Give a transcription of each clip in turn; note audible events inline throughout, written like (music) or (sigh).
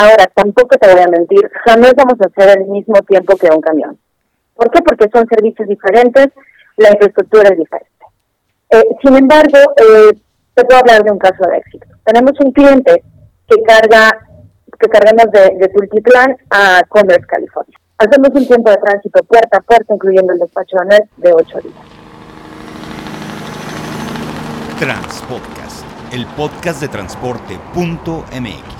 Ahora, tampoco te voy a mentir, jamás vamos a hacer el mismo tiempo que un camión. ¿Por qué? Porque son servicios diferentes, la infraestructura es diferente. Eh, sin embargo, eh, te puedo hablar de un caso de éxito. Tenemos un cliente que carga que cargamos de, de Tultitlán a Commerce, California. Hacemos un tiempo de tránsito puerta a puerta, incluyendo el despacho de de 8 días. Transpodcast, el podcast de transporte.mx.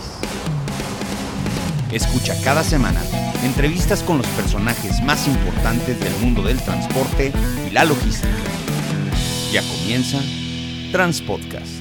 Escucha cada semana entrevistas con los personajes más importantes del mundo del transporte y la logística. Ya comienza Transpodcast.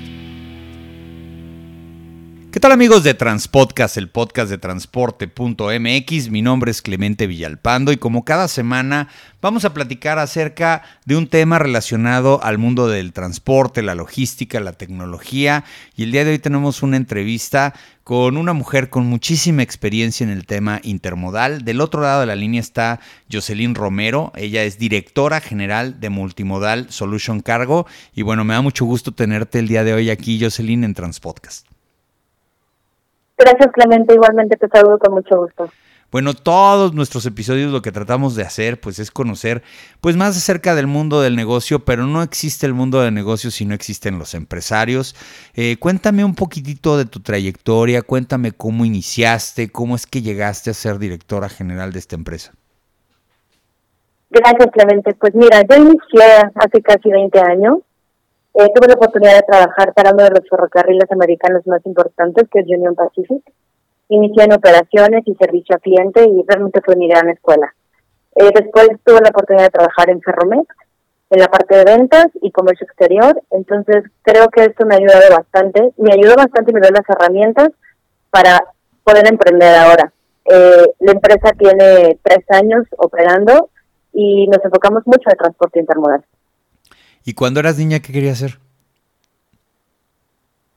¿Qué tal amigos de Transpodcast, el podcast de transporte.mx? Mi nombre es Clemente Villalpando y como cada semana vamos a platicar acerca de un tema relacionado al mundo del transporte, la logística, la tecnología y el día de hoy tenemos una entrevista con una mujer con muchísima experiencia en el tema intermodal. Del otro lado de la línea está Jocelyn Romero, ella es directora general de Multimodal Solution Cargo y bueno, me da mucho gusto tenerte el día de hoy aquí Jocelyn en Transpodcast. Gracias, Clemente. Igualmente te saludo con mucho gusto. Bueno, todos nuestros episodios lo que tratamos de hacer pues es conocer pues más acerca del mundo del negocio, pero no existe el mundo del negocio si no existen los empresarios. Eh, cuéntame un poquitito de tu trayectoria, cuéntame cómo iniciaste, cómo es que llegaste a ser directora general de esta empresa. Gracias, Clemente. Pues mira, yo inicié hace casi 20 años eh, tuve la oportunidad de trabajar para uno de los ferrocarriles americanos más importantes, que es Union Pacific. Inicié en operaciones y servicio a cliente y realmente fue mi gran escuela. Eh, después tuve la oportunidad de trabajar en Ferromex, en la parte de ventas y comercio exterior. Entonces creo que esto me ha ayudado bastante. Me ayudó bastante y me dio las herramientas para poder emprender ahora. Eh, la empresa tiene tres años operando y nos enfocamos mucho en transporte intermodal. ¿Y cuando eras niña qué querías hacer?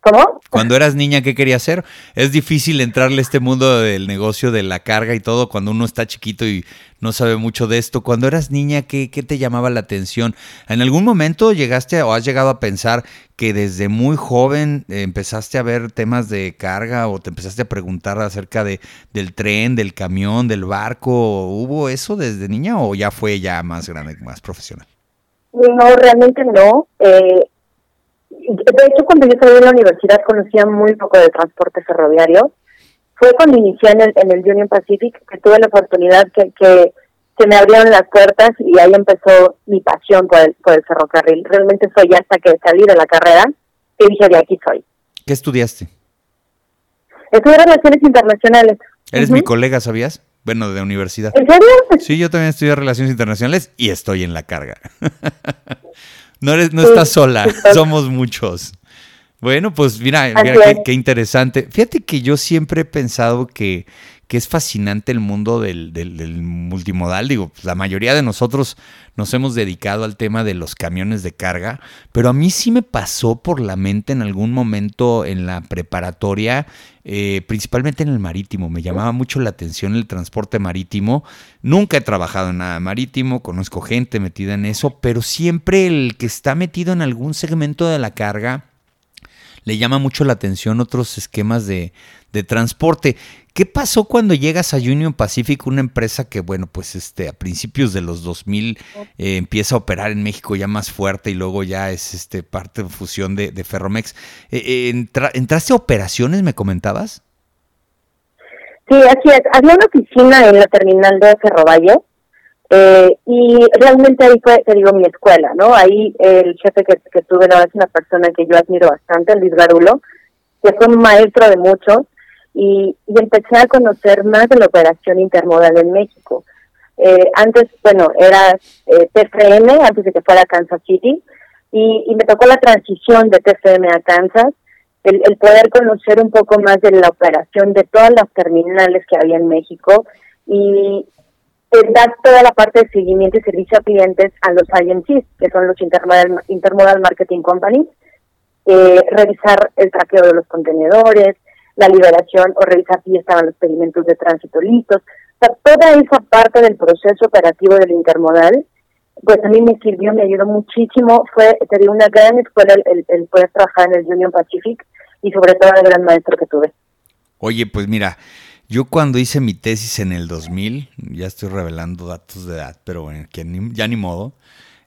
¿Cómo? Cuando eras niña, ¿qué querías hacer? Es difícil entrarle a este mundo del negocio de la carga y todo cuando uno está chiquito y no sabe mucho de esto. Cuando eras niña, ¿qué, qué te llamaba la atención? ¿En algún momento llegaste o has llegado a pensar que desde muy joven eh, empezaste a ver temas de carga o te empezaste a preguntar acerca de, del tren, del camión, del barco? ¿Hubo eso desde niña o ya fue ya más grande, más profesional? No, realmente no. Eh, de hecho, cuando yo salí de la universidad conocía muy poco del transporte ferroviario. Fue cuando inicié en el, en el Union Pacific que tuve la oportunidad que, que se me abrieron las puertas y ahí empezó mi pasión por el, por el ferrocarril. Realmente soy hasta que salí de la carrera que dije de aquí soy. ¿Qué estudiaste? Estudié Relaciones Internacionales. Eres mi colega, ¿sabías? Bueno, de universidad. ¿En serio? Sí, yo también estudié Relaciones Internacionales y estoy en la carga. (laughs) no, eres, no estás sola, somos muchos. Bueno, pues mira, mira qué, interesante. Fíjate que yo siempre he pensado que, que es fascinante el mundo del, multimodal. Digo, pues, la mayoría de nosotros nos hemos dedicado al tema de los camiones de carga, pero a mí sí me pasó por la mente en algún momento en la preparatoria, eh, principalmente en el marítimo. Me llamaba mucho la atención el transporte marítimo. Nunca he trabajado en nada marítimo, conozco gente metida en eso, pero siempre el que está metido en algún segmento de la carga le llama mucho la atención otros esquemas de, transporte. ¿Qué pasó cuando llegas a Union Pacific, una empresa que, bueno, pues este, a principios de los 2000 eh, empieza a operar en México ya más fuerte y luego ya es este, parte de fusión de, Ferromex? Eh, eh, ¿Entraste a operaciones, me comentabas? Sí, así es. Había una oficina en la terminal de Ferrovalle eh, y realmente ahí fue, te digo, mi escuela, ¿no? Ahí el jefe que, que tuve no, es una persona que yo admiro bastante, Luis Garulo, que fue un maestro de muchos, y, y empecé a conocer más de la operación intermodal en México. Eh, antes, bueno, era eh, TFM, antes de que fuera Kansas City, y, y me tocó la transición de TFM a Kansas, el, el poder conocer un poco más de la operación de todas las terminales que había en México, y, dar toda la parte de seguimiento y servicio a clientes a los IMCs, que son los Intermodal, Intermodal Marketing Companies, eh, revisar el traqueo de los contenedores, la liberación o revisar si estaban los pedimentos de tránsito listos. O sea, toda esa parte del proceso operativo del intermodal, pues a mí me sirvió, me ayudó muchísimo. Fue, te una gran escuela el, el poder trabajar en el Union Pacific y sobre todo el gran maestro que tuve. Oye, pues mira, Yo cuando hice mi tesis en el 2000, ya estoy revelando datos de edad, pero bueno, ya ni modo,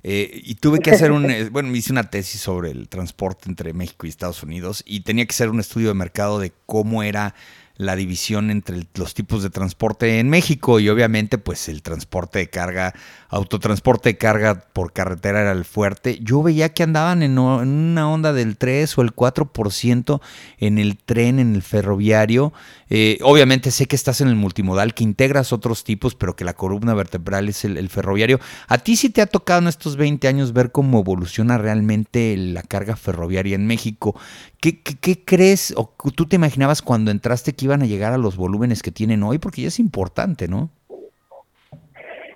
eh, y tuve que hacer un, (laughs) eh, bueno, hice una tesis sobre el transporte entre México y Estados Unidos y tenía que hacer un estudio de mercado de cómo era la división entre los tipos de transporte en México y obviamente pues el transporte de carga, autotransporte de carga por carretera era el fuerte. Yo veía que andaban en, una onda del 3 o el 4% en el tren, en el ferroviario. Eh, obviamente sé que estás en el multimodal, que integras otros tipos, pero que la columna vertebral es el, ferroviario. ¿A ti sí te ha tocado en estos 20 años ver cómo evoluciona realmente la carga ferroviaria en México? ¿Qué, crees o tú te imaginabas cuando entraste que iban a llegar a los volúmenes que tienen hoy? Porque ya es importante, ¿no?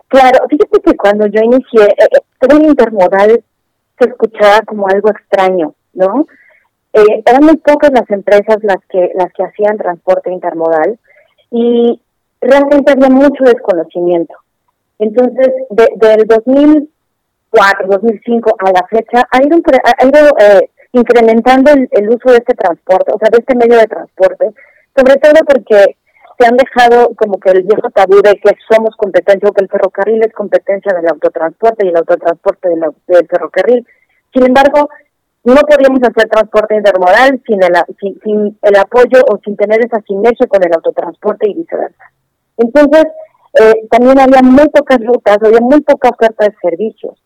Claro, fíjate que cuando yo inicié, eh, eh, el intermodal se escuchaba como algo extraño, ¿no? Eh, eran muy pocas las empresas las que las que hacían transporte intermodal y realmente había mucho desconocimiento. Entonces, del 2004, 2005 a la fecha, ha ido, ha ido eh, incrementando el, el, uso de este transporte, o sea, de este medio de transporte, sobre todo porque se han dejado como que el viejo tabú de que somos competencia o que el ferrocarril es competencia del autotransporte y el autotransporte del, ferrocarril. Sin embargo, no podríamos hacer transporte intermodal sin el, sin, el apoyo o sin tener esa sinergia con el autotransporte y viceversa. Entonces, eh, también había muy pocas rutas, había muy poca oferta de servicios.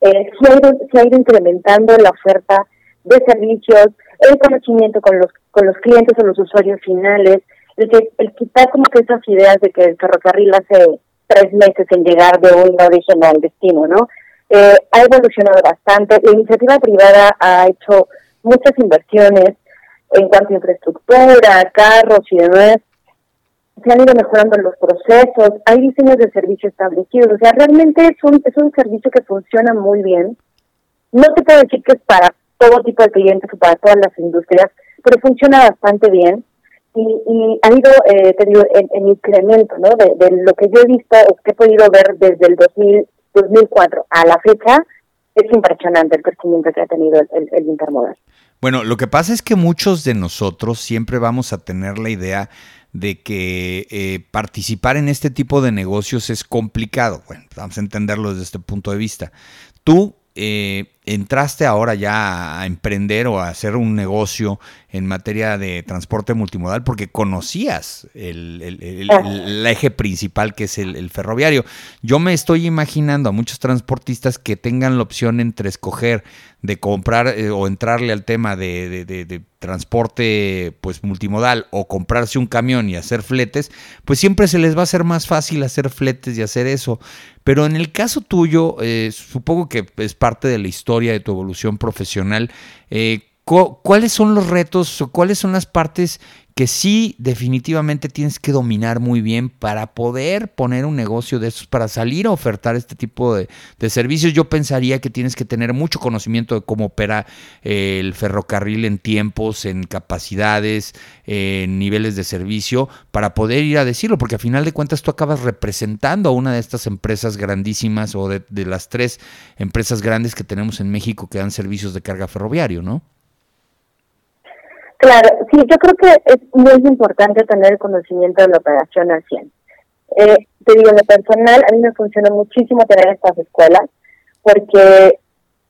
Eh, se, ha ido, se ha ido incrementando la oferta de servicios, el conocimiento con los, con los clientes o los usuarios finales, el, que, el quitar como que esas ideas de que el ferrocarril hace tres meses en llegar de un origen al destino, ¿no? Eh, ha evolucionado bastante. La iniciativa privada ha hecho muchas inversiones en cuanto a infraestructura, carros y demás. Se han ido mejorando los procesos, hay diseños de servicio establecidos. O sea, realmente es un, es un servicio que funciona muy bien. No te puedo decir que es para todo tipo de clientes o para todas las industrias, pero funciona bastante bien y, ha ido, eh, te digo, en, incremento, ¿no? De, lo que yo he visto o que he podido ver desde el 2000, 2004 a la fecha, es impresionante el crecimiento que ha tenido el, el, intermodal. Bueno, lo que pasa es que muchos de nosotros siempre vamos a tener la idea de que eh, participar en este tipo de negocios es complicado. Bueno, vamos a entenderlo desde este punto de vista. Tú eh, entraste ahora ya a emprender o a hacer un negocio en materia de transporte multimodal porque conocías el, el, eje principal que es el, ferroviario. Yo me estoy imaginando a muchos transportistas que tengan la opción entre escoger de comprar eh, o entrarle al tema de, de, transporte pues multimodal o comprarse un camión y hacer fletes, pues siempre se les va a hacer más fácil hacer fletes y hacer eso. Pero en el caso tuyo, eh, supongo que es parte de la historia de tu evolución profesional. Eh, ¿Cuáles son los retos o cuáles son las partes que sí definitivamente tienes que dominar muy bien para poder poner un negocio de esos, para salir a ofertar este tipo de, servicios. Yo pensaría que tienes que tener mucho conocimiento de cómo opera eh, el ferrocarril en tiempos, en capacidades, en niveles de servicio, para poder ir a decirlo, porque a final de cuentas tú acabas representando a una de estas empresas grandísimas o de, de las tres empresas grandes que tenemos en México que dan servicios de carga ferroviario, ¿no? Claro, sí, yo creo que es muy importante tener el conocimiento de la operación al 100. Eh, te digo, en lo personal, a mí me funciona muchísimo tener estas escuelas porque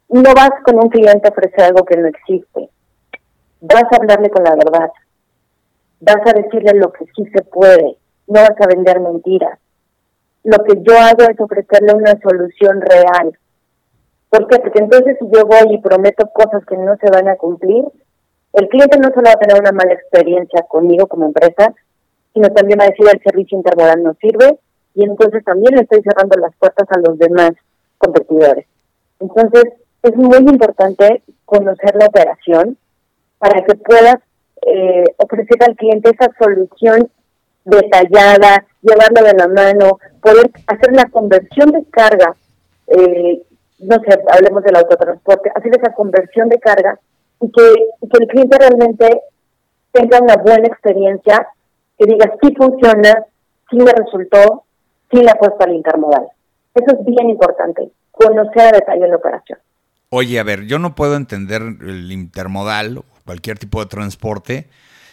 no vas con un cliente a ofrecer algo que no existe. Vas a hablarle con la verdad. Vas a decirle lo que sí se puede. No vas a vender mentiras. Lo que yo hago es ofrecerle una solución real. ¿Por qué? Porque entonces si yo voy y prometo cosas que no se van a cumplir, el cliente no solo va a tener una mala experiencia conmigo como empresa, sino también va a decir el servicio intermodal no sirve y entonces también le estoy cerrando las puertas a los demás competidores. Entonces, es muy importante conocer la operación para que puedas eh, ofrecer al cliente esa solución detallada, llevarlo de la mano, poder hacer la conversión de carga, eh, no sé, hablemos del autotransporte, hacer esa conversión de carga y que, el cliente realmente tenga una buena experiencia, que diga sí funciona, sí me resultó, sí la apuesta al intermodal. Eso es bien importante, conocer a detalle la operación. Oye, a ver, yo no puedo entender el intermodal o cualquier tipo de transporte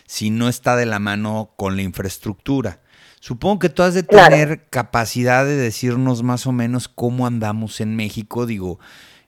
si no está de la mano con la infraestructura. Supongo que tú has de tener capacidad de decirnos más o menos cómo andamos en México. Digo,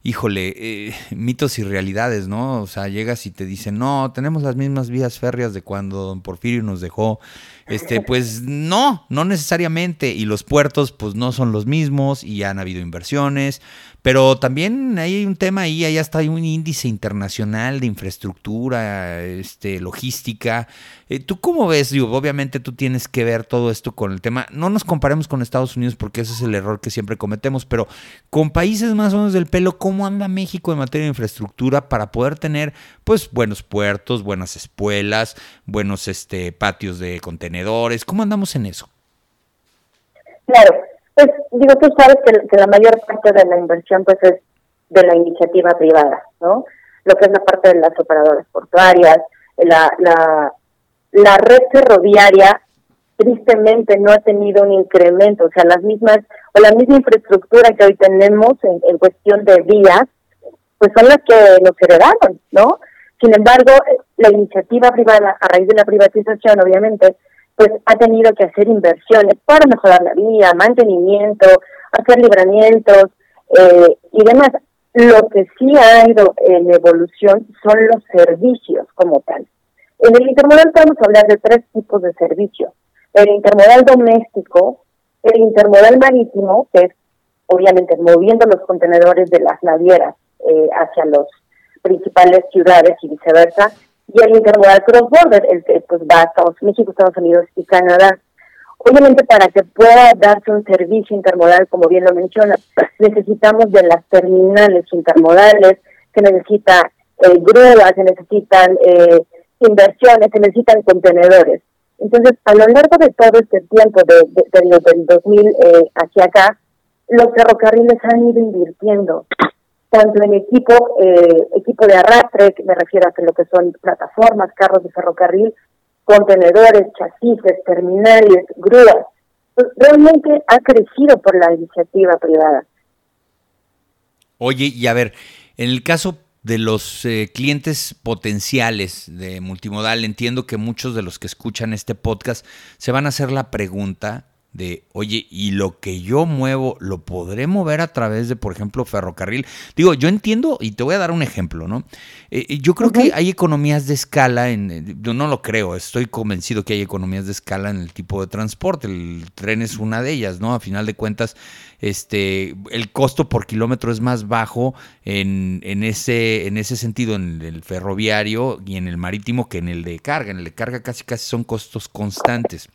híjole, eh, mitos y realidades, ¿no? O sea, llegas y te dicen, no, tenemos las mismas vías férreas de cuando don Porfirio nos dejó. Este, (laughs) pues no, no necesariamente. Y los puertos, pues no son los mismos y han habido inversiones. Pero también hay un tema ahí, allá está un índice internacional de infraestructura, este, logística. Eh, ¿Tú cómo ves? Obviamente tú tienes que ver todo esto con el tema. No nos comparemos con Estados Unidos porque ese es el error que siempre cometemos, pero con países más o menos del pelo, ¿cómo anda México en materia de infraestructura para poder tener pues buenos puertos, buenas espuelas, buenos este, patios de contenedores? ¿Cómo andamos en eso? Claro, pues digo, tú sabes que, la mayor parte de la inversión pues es de la iniciativa privada, ¿no? Lo que es la parte de las operadoras portuarias, la, la, la red ferroviaria tristemente no ha tenido un incremento, o sea, las mismas, o la misma infraestructura que hoy tenemos en, en cuestión de vías, pues son las que nos heredaron, ¿no? Sin embargo, la iniciativa privada, a raíz de la privatización, obviamente, pues ha tenido que hacer inversiones para mejorar la vía, mantenimiento, hacer libramientos eh, y demás. Lo que sí ha ido en evolución son los servicios como tal. En el intermodal podemos hablar de tres tipos de servicios. El intermodal doméstico, el intermodal marítimo, que es obviamente moviendo los contenedores de las navieras eh, hacia las principales ciudades y viceversa, y el intermodal cross-border, el que pues va a Estados, México, Estados Unidos y Canadá. Obviamente para que pueda darse un servicio intermodal, como bien lo menciona, (laughs) necesitamos de las terminales intermodales, se necesita eh, grúas, se necesitan eh, inversiones, se necesitan contenedores. Entonces, a lo largo de todo este tiempo, de, de, del 2000 eh, hacia acá, los ferrocarriles han ido invirtiendo tanto en equipo, eh, equipo de arrastre, me refiero a lo que son plataformas, carros de ferrocarril, contenedores, chasis, terminales, grúas. Realmente ha crecido por la iniciativa privada. Oye, y a ver, en el caso de los eh, clientes potenciales de multimodal, entiendo que muchos de los que escuchan este podcast se van a hacer la pregunta de, oye, y lo que yo muevo, ¿lo podré mover a través de, por ejemplo, ferrocarril? Digo, yo entiendo, y te voy a dar un ejemplo, ¿no? Eh, eh, yo creo que hay economías de escala, en, yo no lo creo, estoy convencido que hay economías de escala en el tipo de transporte, el tren es una de ellas, ¿no? A final de cuentas, este, el costo por kilómetro es más bajo en, en, ese, en ese sentido, en el ferroviario y en el marítimo que en el de carga. En el de carga casi casi son costos constantes.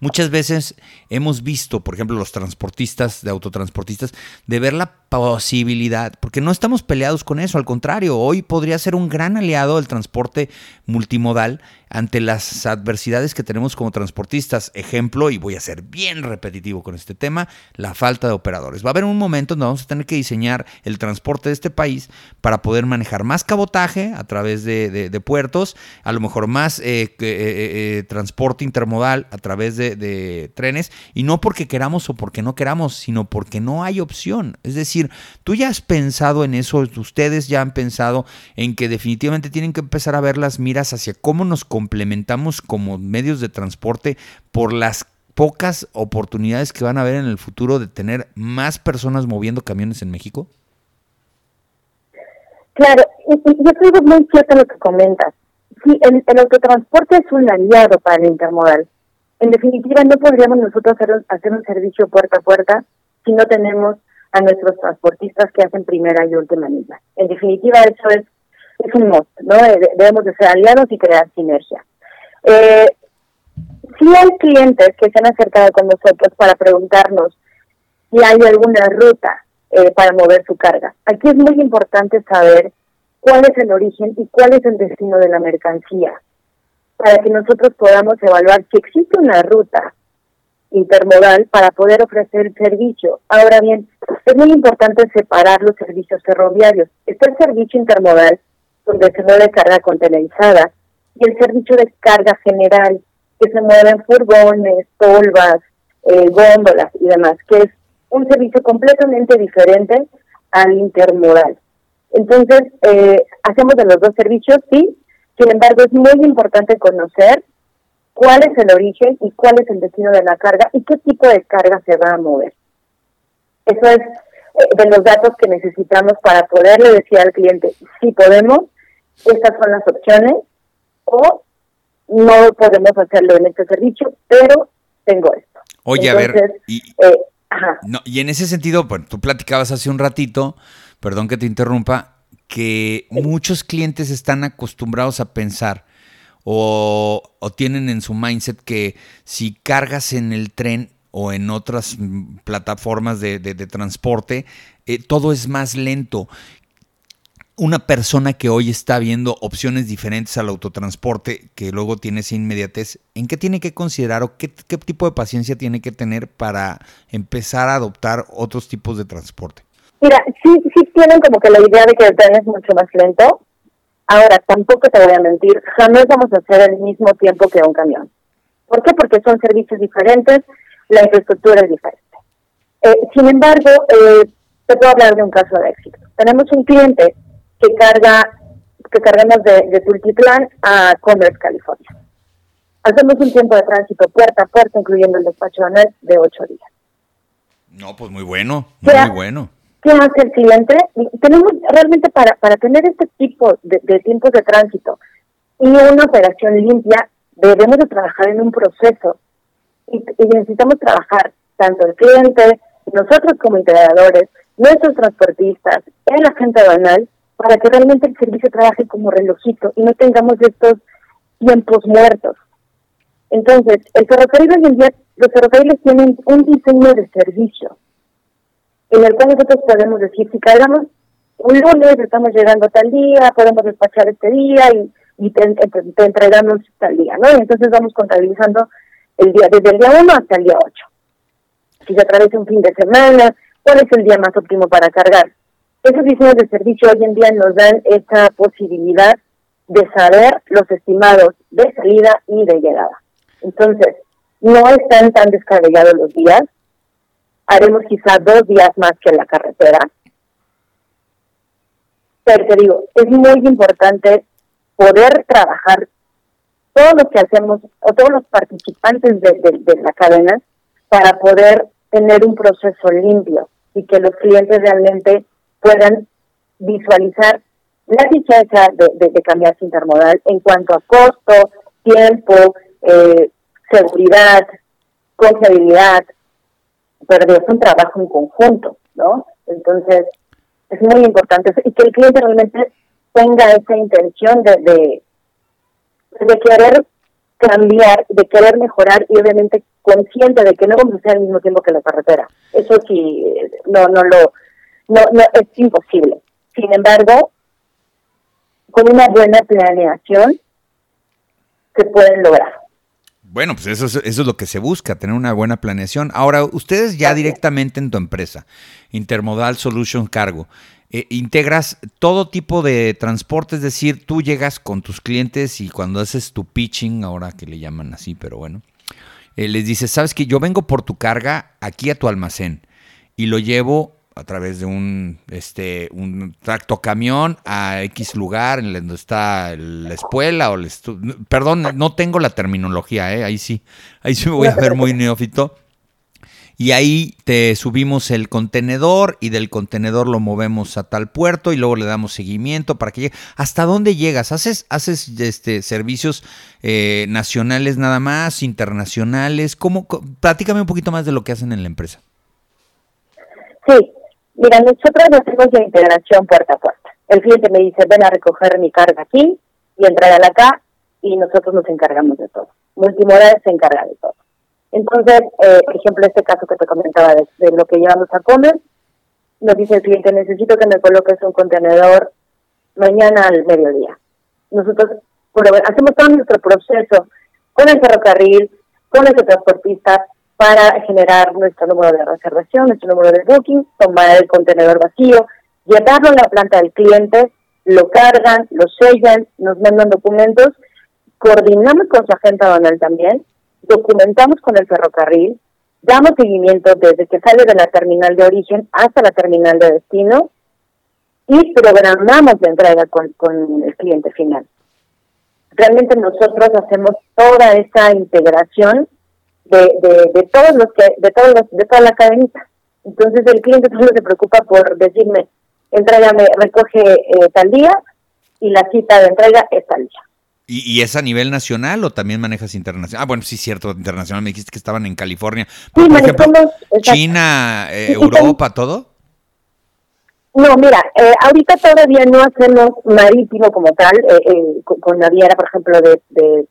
Muchas veces hemos visto, por ejemplo, los transportistas, de autotransportistas, de ver la posibilidad, porque no estamos peleados con eso, al contrario, hoy podría ser un gran aliado del transporte multimodal ante las adversidades que tenemos como transportistas. Ejemplo, y voy a ser bien repetitivo con este tema, la falta de operadores. Va a haber un momento donde vamos a tener que diseñar el transporte de este país para poder manejar más cabotaje a través de, puertos, a lo mejor más eh, eh, eh, transporte intermodal a través de trenes, y no porque queramos o porque no queramos, sino porque no hay opción. Es decir, tú ya has pensado en eso, ustedes ya han pensado en que definitivamente tienen que empezar a ver las miras hacia cómo nos complementamos como medios de transporte por las pocas oportunidades que van a haber en el futuro de tener más personas moviendo camiones en México? Claro, y, yo creo muy cierto lo que comentas. Sí, el, el, autotransporte es un aliado para el intermodal. En definitiva, no podríamos nosotros hacer, hacer un servicio puerta a puerta si no tenemos a nuestros transportistas que hacen primera y última milla. En definitiva, eso es, es un must, ¿no? Debemos de ser aliados y crear sinergia. Eh, si hay clientes que se han acercado con nosotros para preguntarnos si hay alguna ruta eh, para mover su carga. Aquí es muy importante saber cuál es el origen y cuál es el destino de la mercancía, para que nosotros podamos evaluar si existe una ruta intermodal para poder ofrecer el servicio. Ahora bien, es muy importante separar los servicios ferroviarios. Está el servicio intermodal, donde se mueve carga contenerizada, y el servicio de carga general, que se mueven furgones, tolvas, eh, góndolas y demás, que es un servicio completamente diferente al intermodal. Entonces, eh, hacemos de los dos servicios, sí, Sin embargo, es muy importante conocer cuál es el origen y cuál es el destino de la carga y qué tipo de carga se va a mover. Eso es eh, de los datos que necesitamos para poderle decir al cliente, si podemos, estas son las opciones, o no podemos hacerlo en este servicio, pero tengo esto. Oye, a ver, y, eh, y en ese sentido, bueno, tú platicabas hace un ratito, perdón que te interrumpa, que muchos clientes están acostumbrados a pensar o, tienen en su mindset que si cargas en el tren o en otras mm, plataformas de, transporte, eh, todo es más lento. Una persona que hoy está viendo opciones diferentes al autotransporte, que luego tiene esa inmediatez, ¿en qué tiene que considerar o qué, tipo de paciencia tiene que tener para empezar a adoptar otros tipos de transporte? Mira, sí, sí tienen como que la idea de que el tren es mucho más lento. Ahora, tampoco te voy a mentir, jamás vamos a hacer el mismo tiempo que un camión. ¿Por qué? Porque son servicios diferentes, la infraestructura es diferente. Eh, sin embargo, eh, te puedo hablar de un caso de éxito. Tenemos un cliente que carga, que cargamos de, de Tultitlán a Commerce, California. Hacemos un tiempo de tránsito puerta a puerta, incluyendo el despacho de de ocho días. No, pues muy bueno, muy bueno. ¿Qué hace el cliente? Tenemos realmente para, para tener este tipo de, tiempos de tránsito y una operación limpia, debemos de trabajar en un proceso y, necesitamos trabajar tanto el cliente, nosotros como integradores, nuestros transportistas, el agente aduanal, para que realmente el servicio trabaje como relojito y no tengamos estos tiempos muertos. Entonces, el ferrocarril hoy en día, los ferrocarriles tienen un diseño de servicio en el cual nosotros podemos decir, si cargamos un lunes, estamos llegando tal día, podemos despachar este día y, te, entregamos tal día, ¿no? Y entonces vamos contabilizando el día, desde el día 1 hasta el día 8. Si se atraviesa un fin de semana, ¿cuál es el día más óptimo para cargar? Esos diseños de servicio hoy en día nos dan esa posibilidad de saber los estimados de salida y de llegada. Entonces, no están tan descargados los días, haremos quizá dos días más que en la carretera. Pero te digo, es muy importante poder trabajar todos los que hacemos, o todos los participantes de, la cadena, para poder tener un proceso limpio y que los clientes realmente puedan visualizar la riqueza de, de, cambiarse intermodal en cuanto a costo, tiempo, eh, seguridad, confiabilidad, pero es un trabajo en conjunto, ¿no? Entonces, es muy importante y que el cliente realmente tenga esa intención de, de, de querer cambiar, de querer mejorar y obviamente consciente de que no vamos a hacer al mismo tiempo que la carretera. Eso sí, no, no lo, no, no, es imposible. Sin embargo, con una buena planeación se pueden lograr. Bueno, pues eso es, eso es lo que se busca, tener una buena planeación. Ahora, ustedes ya directamente en tu empresa, Intermodal Solution Cargo, eh, integras todo tipo de transporte, es decir, tú llegas con tus clientes y cuando haces tu pitching, ahora que le llaman así, pero bueno, eh, les dices, sabes que yo vengo por tu carga aquí a tu almacén y lo llevo a través de un este un tracto camión a X lugar en donde está la escuela o el perdón, no tengo la terminología, ¿eh? ahí sí, ahí sí me voy a ver muy neófito. Y ahí te subimos el contenedor y del contenedor lo movemos a tal puerto y luego le damos seguimiento para que llegue. ¿Hasta dónde llegas? ¿Haces, haces este, servicios eh, nacionales nada más, internacionales? ¿Cómo? Platícame un poquito más de lo que hacen en la empresa. Sí, Mira, nosotros hacemos la integración puerta a puerta. El cliente me dice, ven a recoger mi carga aquí y entregala acá y nosotros nos encargamos de todo. Multimodal se encarga de todo. Entonces, eh, por ejemplo, este caso que te comentaba de, lo que llevamos a comer, nos dice el cliente, necesito que me coloques un contenedor mañana al mediodía. Nosotros hacemos todo nuestro proceso con el ferrocarril, con el transportista, para generar nuestro número de reservación, nuestro número de booking, tomar el contenedor vacío, llevarlo a la planta del cliente, lo cargan, lo sellan, nos mandan documentos, coordinamos con su agente aduanal también, documentamos con el ferrocarril, damos seguimiento desde que sale de la terminal de origen hasta la terminal de destino y programamos la entrega con, con el cliente final. realmente nosotros hacemos toda esa integración de, de, todos los que, de todos los, de toda la cadenita. Entonces el cliente solo se preocupa por decirme, entrégame, recoge eh, tal día y la cita de entrega es tal día. ¿Y, es a nivel nacional o también manejas internacional? Ah, bueno, sí, cierto, internacional. Me dijiste que estaban en California. Sí, por ejemplo, China, eh, Europa, ¿todo? No, mira, eh, ahorita todavía no hacemos marítimo como tal, eh, con, naviera, por ejemplo, de, de,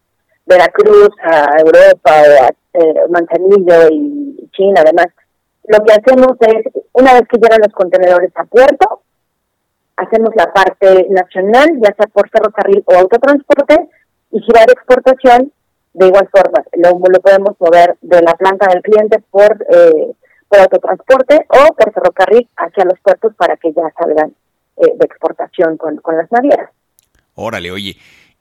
Veracruz a Europa o a Manzanillo y China, además. Lo que hacemos es, una vez que llegan los contenedores a puerto, hacemos la parte nacional, ya sea por ferrocarril o autotransporte, y girar exportación de igual forma. Lo, lo podemos mover de la planta del cliente por, eh, por autotransporte o por ferrocarril hacia los puertos para que ya salgan eh, de exportación con, con las navieras. Órale, oye.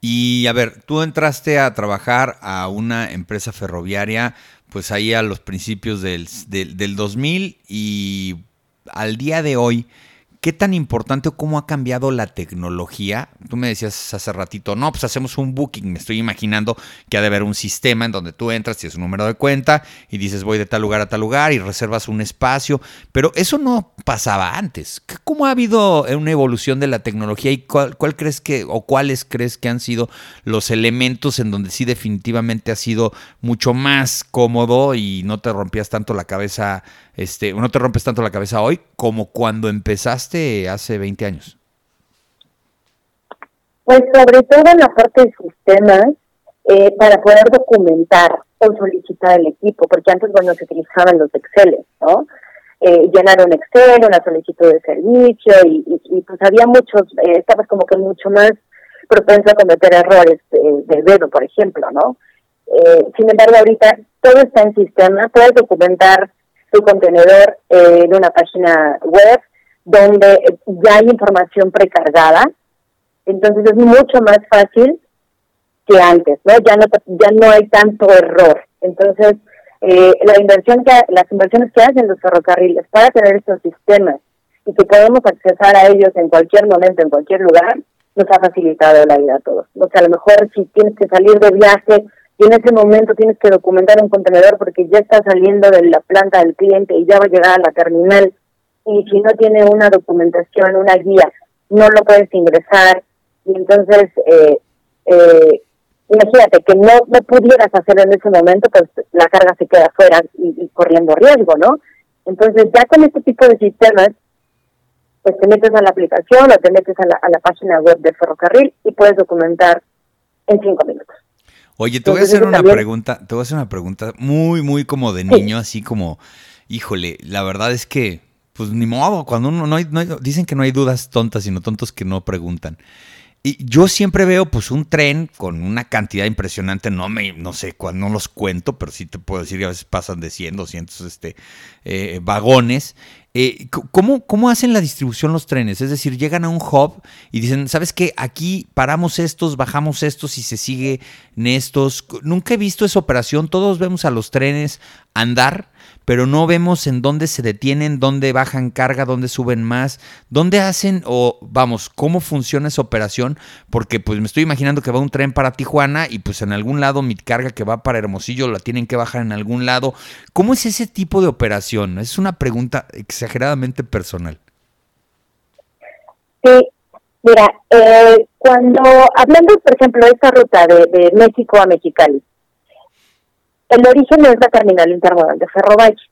Y a ver, tú entraste a trabajar a una empresa ferroviaria, pues ahí a los principios del, del, del 2000 y al día de hoy, ¿Qué tan importante o cómo ha cambiado la tecnología? Tú me decías hace ratito, no, pues hacemos un booking. Me estoy imaginando que ha de haber un sistema en donde tú entras, tienes un número de cuenta y dices voy de tal lugar a tal lugar y reservas un espacio. Pero eso no pasaba antes. ¿Cómo ha habido una evolución de la tecnología y cuál, crees que o cuáles crees que han sido los elementos en donde sí definitivamente ha sido mucho más cómodo y no te rompías tanto la cabeza este, no te rompes tanto la cabeza hoy como cuando empezaste hace 20 años? Pues sobre todo en la parte de sistemas, eh, para poder documentar o solicitar el equipo, porque antes, bueno, se utilizaban los Excel, ¿no? Eh, llenar un Excel, una solicitud de servicio y, pues había muchos, eh, estabas como que mucho más propenso a cometer errores de, dedo, por ejemplo, ¿no? Eh, sin embargo, ahorita todo está en sistema, puedes documentar tu contenedor eh, en una página web donde ya hay información precargada, entonces es mucho más fácil que antes, ¿no? Ya no ya no hay tanto error. Entonces, eh, la inversión que las inversiones que hacen los ferrocarriles para tener estos sistemas y que podemos accesar a ellos en cualquier momento, en cualquier lugar, nos ha facilitado la vida a todos. O sea, a lo mejor si tienes que salir de viaje y en ese momento tienes que documentar un contenedor porque ya está saliendo de la planta del cliente y ya va a llegar a la terminal y si no tiene una documentación, una guía, no lo puedes ingresar y entonces eh, eh, imagínate que no, no pudieras hacer en ese momento, pues la carga se queda fuera y, corriendo riesgo, ¿no? Entonces ya con este tipo de sistemas, pues te metes a la aplicación o te metes a la, a la página web de ferrocarril y puedes documentar en cinco minutos. Oye, te voy a hacer una pregunta, te voy a hacer una pregunta muy, muy como de niño, así como, híjole, la verdad es que, pues ni modo, cuando uno no hay, dicen que no hay dudas tontas, sino tontos que no preguntan. Y yo siempre veo pues un tren con una cantidad impresionante, no me, no sé, cuando no los cuento, pero sí te puedo decir que a veces pasan de 100, 200 este, eh, vagones. Eh, ¿cómo, ¿Cómo hacen la distribución los trenes? Es decir, llegan a un hub y dicen, ¿sabes qué? Aquí paramos estos, bajamos estos y se sigue en estos. Nunca he visto esa operación. Todos vemos a los trenes andar pero no vemos en dónde se detienen, dónde bajan carga, dónde suben más, dónde hacen o vamos, cómo funciona esa operación, porque pues me estoy imaginando que va un tren para Tijuana y pues en algún lado mi carga que va para Hermosillo la tienen que bajar en algún lado. ¿Cómo es ese tipo de operación? Es una pregunta exageradamente personal. Sí, mira, eh, cuando hablando, por ejemplo, de esta ruta de, de México a Mexicali, el origen es la terminal intermodal de Ferrovalle.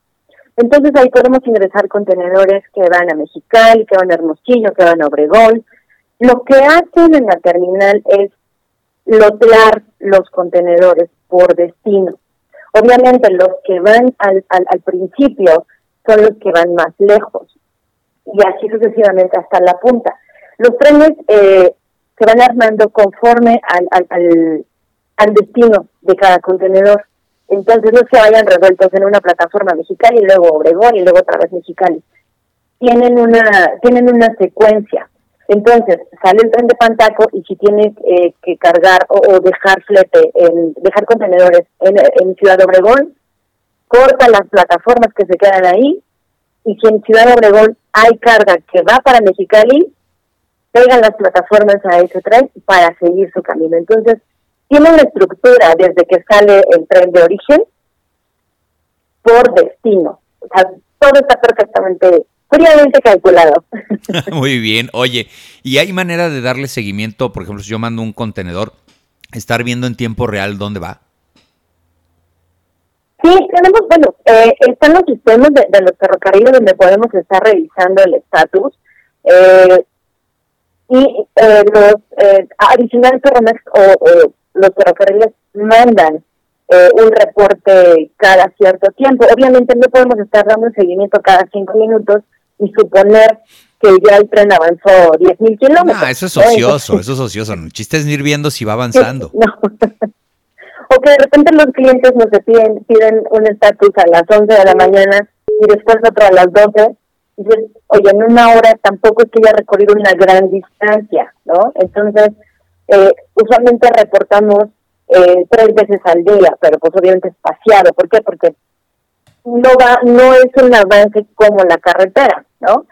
Entonces ahí podemos ingresar contenedores que van a Mexicali, que van a Hermosillo, que van a Obregón. Lo que hacen en la terminal es lotear los contenedores por destino. Obviamente los que van al, al, principio son los que van más lejos y así sucesivamente hasta la punta. Los trenes eh, se van armando conforme al, al, al destino de cada contenedor. Entonces no se vayan revueltos en una plataforma mexicana y luego Obregón y luego otra vez Mexicali. Tienen una, tienen una secuencia. Entonces, sale el tren de Pantaco y si tienes eh, que cargar o, dejar flete, en, dejar contenedores en, en Ciudad Obregón, corta las plataformas que se quedan ahí y si en Ciudad Obregón hay carga que va para Mexicali, pegan las plataformas a ese tren para seguir su camino. Entonces, tiene una estructura desde que sale el tren de origen por destino. O sea, todo está perfectamente, fríamente calculado. (laughs) (laughs) Muy bien. Oye, ¿y hay manera de darle seguimiento? Por ejemplo, si yo mando un contenedor, estar viendo en tiempo real dónde va. Sí, tenemos, bueno, eh, están los sistemas de, los ferrocarriles donde podemos estar revisando el estatus. Eh, y eh, los eh, adicionales o, o, los ferrocarriles mandan eh, un reporte cada cierto tiempo. Obviamente no podemos estar dando un seguimiento cada cinco minutos y suponer que ya el tren avanzó 10.000 kilómetros. Ah, eso es ocioso, eso es ocioso. (laughs) El chiste es ir viendo si va avanzando. no. (laughs) o que de repente los clientes nos piden, piden un estatus a las 11 de la mañana y después otro a las 12 oye, en una hora tampoco es que haya recorrido una gran distancia, ¿no? Entonces, eh, usualmente reportamos eh, tres veces al día, pero pues obviamente espaciado. ¿Por qué? Porque no va, no es un avance como la carretera, ¿no?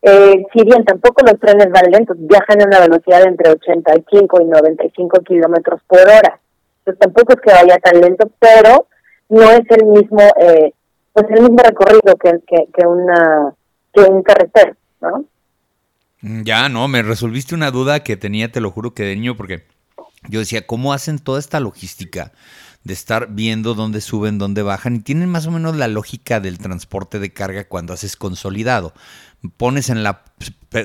Eh, si bien tampoco los trenes van lentos, viajan a una velocidad entre 85 y 95 kilómetros por hora. Entonces tampoco es que vaya tan lento, pero no es el mismo, eh, pues el mismo recorrido que, que, que una que un carretero, ¿no? Mm, ya, no, me resolviste una duda que tenía, te lo juro que de niño, porque yo decía, ¿cómo hacen toda esta logística de estar viendo dónde suben, dónde bajan? Y tienen más o menos la lógica del transporte de carga cuando haces consolidado. Pones en la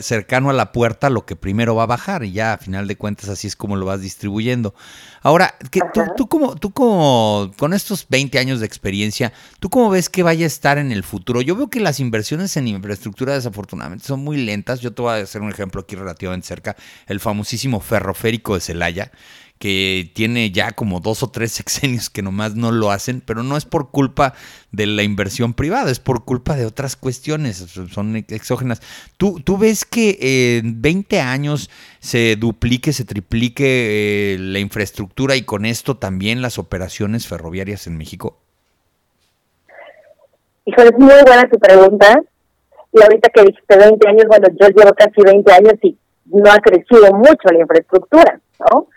cercano a la puerta lo que primero va a bajar y ya a final de cuentas así es como lo vas distribuyendo. Ahora, que tú, tú, como, tú como con estos 20 años de experiencia, ¿tú cómo ves que vaya a estar en el futuro? Yo veo que las inversiones en infraestructura desafortunadamente son muy lentas. Yo te voy a hacer un ejemplo aquí relativamente cerca, el famosísimo ferroférico de Celaya que tiene ya como dos o tres sexenios que nomás no lo hacen, pero no es por culpa de la inversión privada, es por culpa de otras cuestiones, son exógenas. ¿Tú, tú ves que en 20 años se duplique, se triplique eh, la infraestructura y con esto también las operaciones ferroviarias en México? Híjole, es muy buena tu pregunta. Y ahorita que dijiste 20 años, bueno, yo llevo casi 20 años y no ha crecido mucho la infraestructura, ¿no?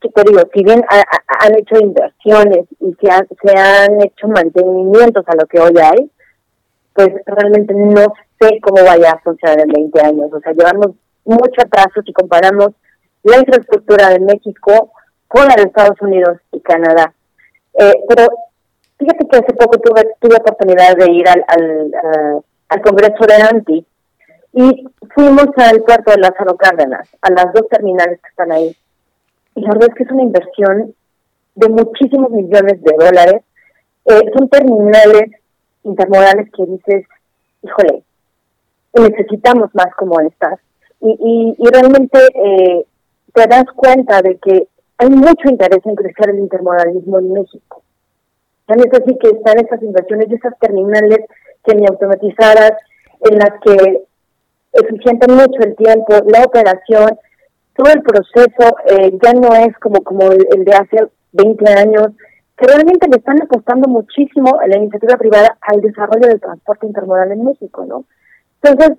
Que te digo, si bien han hecho inversiones y se, se han hecho mantenimientos a lo que hoy hay, pues realmente no sé cómo vaya a funcionar en 20 años. O sea, llevamos mucho atraso si comparamos la infraestructura de México con la de Estados Unidos y Canadá. Eh, pero fíjate que hace poco tuve, tuve oportunidad de ir al, al, al Congreso de ANTI y fuimos al puerto de Lázaro Cárdenas, a las dos terminales que están ahí y la verdad es que es una inversión de muchísimos millones de dólares. Eh, son terminales intermodales que dices, híjole, necesitamos más como estas. Y, y, realmente eh, te das cuenta de que hay mucho interés en crecer el intermodalismo en México. Ya es así que están esas inversiones y esas terminales semiautomatizadas en las que eficientan mucho el tiempo, la operación, todo el proceso eh, ya no es como, como el, de hace 20 años, que realmente le están apostando muchísimo a la iniciativa privada al desarrollo del transporte intermodal en México, ¿no? Entonces,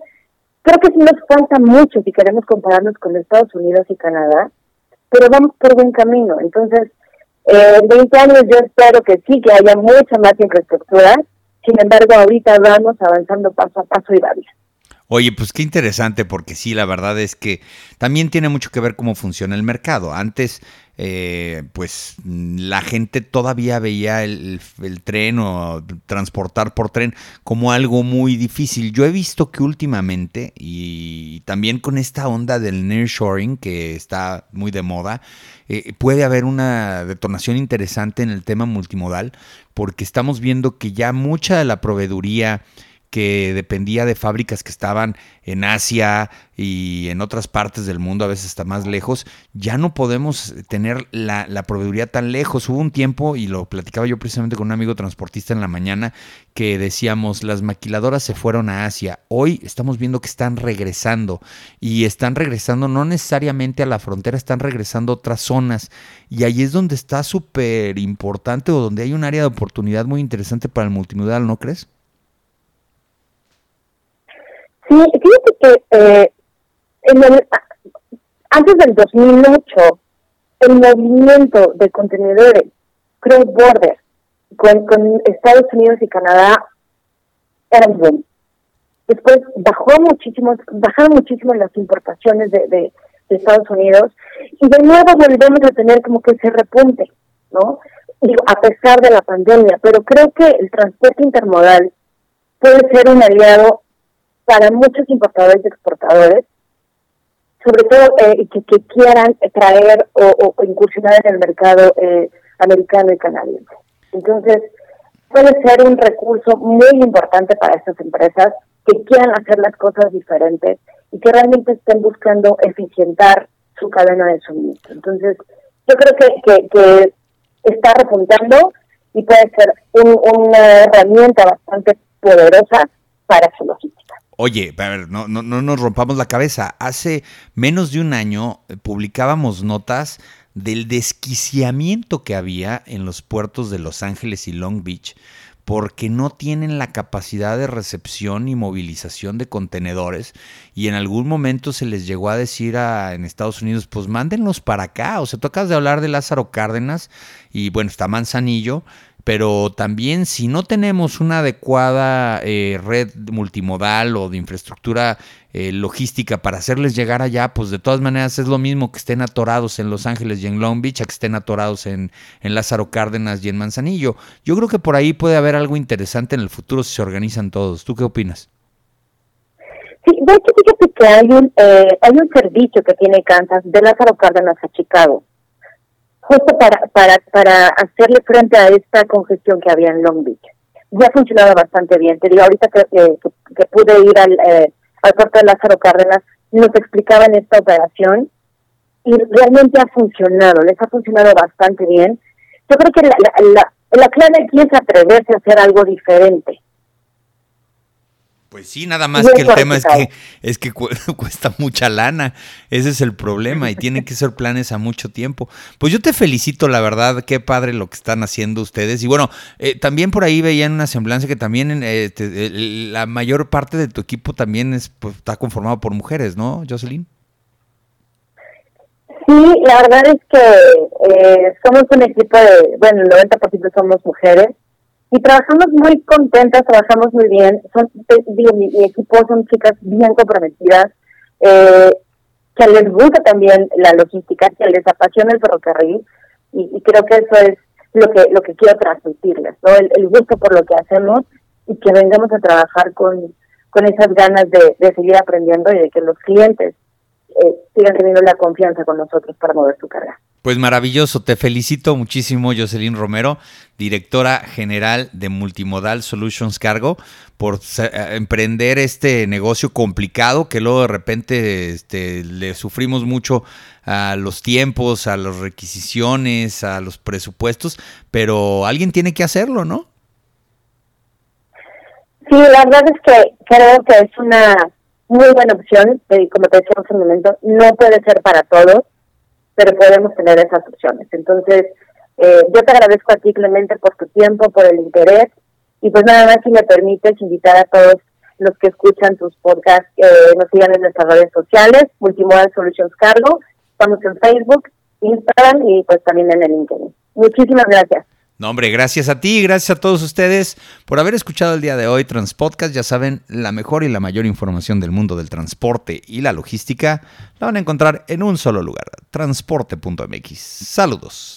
creo que sí nos falta mucho si queremos compararnos con Estados Unidos y Canadá, pero vamos por buen camino. Entonces, eh, en 20 años yo espero que sí, que haya mucha más infraestructura, sin embargo, ahorita vamos avanzando paso a paso y va bien. Oye, pues qué interesante, porque sí, la verdad es que también tiene mucho que ver cómo funciona el mercado. Antes, eh, pues la gente todavía veía el, tren o transportar por tren como algo muy difícil. Yo he visto que últimamente, y también con esta onda del nearshoring que está muy de moda, eh, puede haber una detonación interesante en el tema multimodal, porque estamos viendo que ya mucha de la proveeduría que dependía de fábricas que estaban en Asia y en otras partes del mundo, a veces hasta más lejos, ya no podemos tener la, proveeduría tan lejos. Hubo un tiempo, y lo platicaba yo precisamente con un amigo transportista en la mañana, que decíamos, las maquiladoras se fueron a Asia. Hoy estamos viendo que están regresando y están regresando no necesariamente a la frontera, están regresando a otras zonas. Y ahí es donde está súper importante o donde hay un área de oportunidad muy interesante para el multimodal, ¿no crees? Sí, fíjate que eh, en el, antes del 2008, el movimiento de contenedores cross-border con, con Estados Unidos y Canadá era muy bueno. Después bajó muchísimo, bajaron muchísimo las importaciones de, de, Estados Unidos y de nuevo volvemos a tener como que ese repunte, ¿no? A pesar de la pandemia, pero creo que el transporte intermodal puede ser un aliado para muchos importadores y exportadores, sobre todo eh, que, quieran traer o, incursionar en el mercado eh, americano y canadiense. Entonces, puede ser un recurso muy importante para estas empresas que quieran hacer las cosas diferentes y que realmente estén buscando eficientar su cadena de suministro. Entonces, yo creo que, que, está repuntando y puede ser una herramienta bastante poderosa para su logística. Oye, a ver, no, no, no nos rompamos la cabeza. Hace menos de un año eh, publicábamos notas del desquiciamiento que había en los puertos de Los Ángeles y Long Beach porque no tienen la capacidad de recepción y movilización de contenedores y en algún momento se les llegó a decir a, en Estados Unidos, pues mándenlos para acá, o sea, tú acabas de hablar de Lázaro Cárdenas y bueno, está Manzanillo, pero también si no tenemos una adecuada eh, red multimodal o de infraestructura eh, logística para hacerles llegar allá, pues de todas maneras es lo mismo que estén atorados en Los Ángeles y en Long Beach a que estén atorados en, en Lázaro Cárdenas y en Manzanillo. Yo creo que por ahí puede haber algo interesante en el futuro si se organizan todos. ¿Tú qué opinas? Sí, de hecho, fíjate que hay un, eh, hay un servicio que tiene Kansas de Lázaro Cárdenas a Chicago justo para, para, para hacerle frente a esta congestión que había en Long Beach. Ya ha funcionado bastante bien. Te digo, ahorita que, que, pude ir al, eh, al puerto de Lázaro Cárdenas, nos explicaban esta operación y realmente ha funcionado, les ha funcionado bastante bien. Yo creo que la, la, la, la clave aquí es atreverse a hacer algo diferente. Pues sí, nada más que el tema es que es que (laughs) cuesta mucha lana. Ese es el problema y (laughs) tienen que ser planes a mucho tiempo. Pues yo te felicito, la verdad, qué padre lo que están haciendo ustedes. Y bueno, eh, también por ahí veían una semblanza que también eh, la mayor parte de tu equipo también es, pues, está conformado por mujeres, ¿no, Jocelyn? Sí, la verdad es que eh, somos un equipo de, bueno, el 90% somos mujeres y trabajamos muy contentas, trabajamos muy bien. Son, mi, equipo son chicas bien comprometidas, eh, que les gusta también la logística, que les apasiona el ferrocarril y, creo que eso es lo que lo que quiero transmitirles, ¿no? El, gusto por lo que hacemos y que vengamos a trabajar con, con esas ganas de, de seguir aprendiendo y de que los clientes eh, sigan teniendo la confianza con nosotros para mover su carga. Pues maravilloso, te felicito muchísimo Jocelyn Romero, directora general de Multimodal Solutions Cargo, por eh, emprender este negocio complicado que luego de repente este, le sufrimos mucho a los tiempos, a las requisiciones, a los presupuestos, pero alguien tiene que hacerlo, ¿no? Sí, la verdad es que creo que es una muy buena opción, eh, como te decía hace un momento, no puede ser para todos pero podemos tener esas opciones. Entonces, eh, yo te agradezco a ti, Clemente, por tu tiempo, por el interés, y pues nada más si me permites invitar a todos los que escuchan tus podcasts, que nos sigan en nuestras redes sociales, Multimodal Solutions Cargo, estamos en Facebook, Instagram y pues también en el LinkedIn. Muchísimas gracias. No, hombre, gracias a ti, gracias a todos ustedes por haber escuchado el día de hoy Transpodcast. Ya saben, la mejor y la mayor información del mundo del transporte y la logística la van a encontrar en un solo lugar, transporte.mx. Saludos.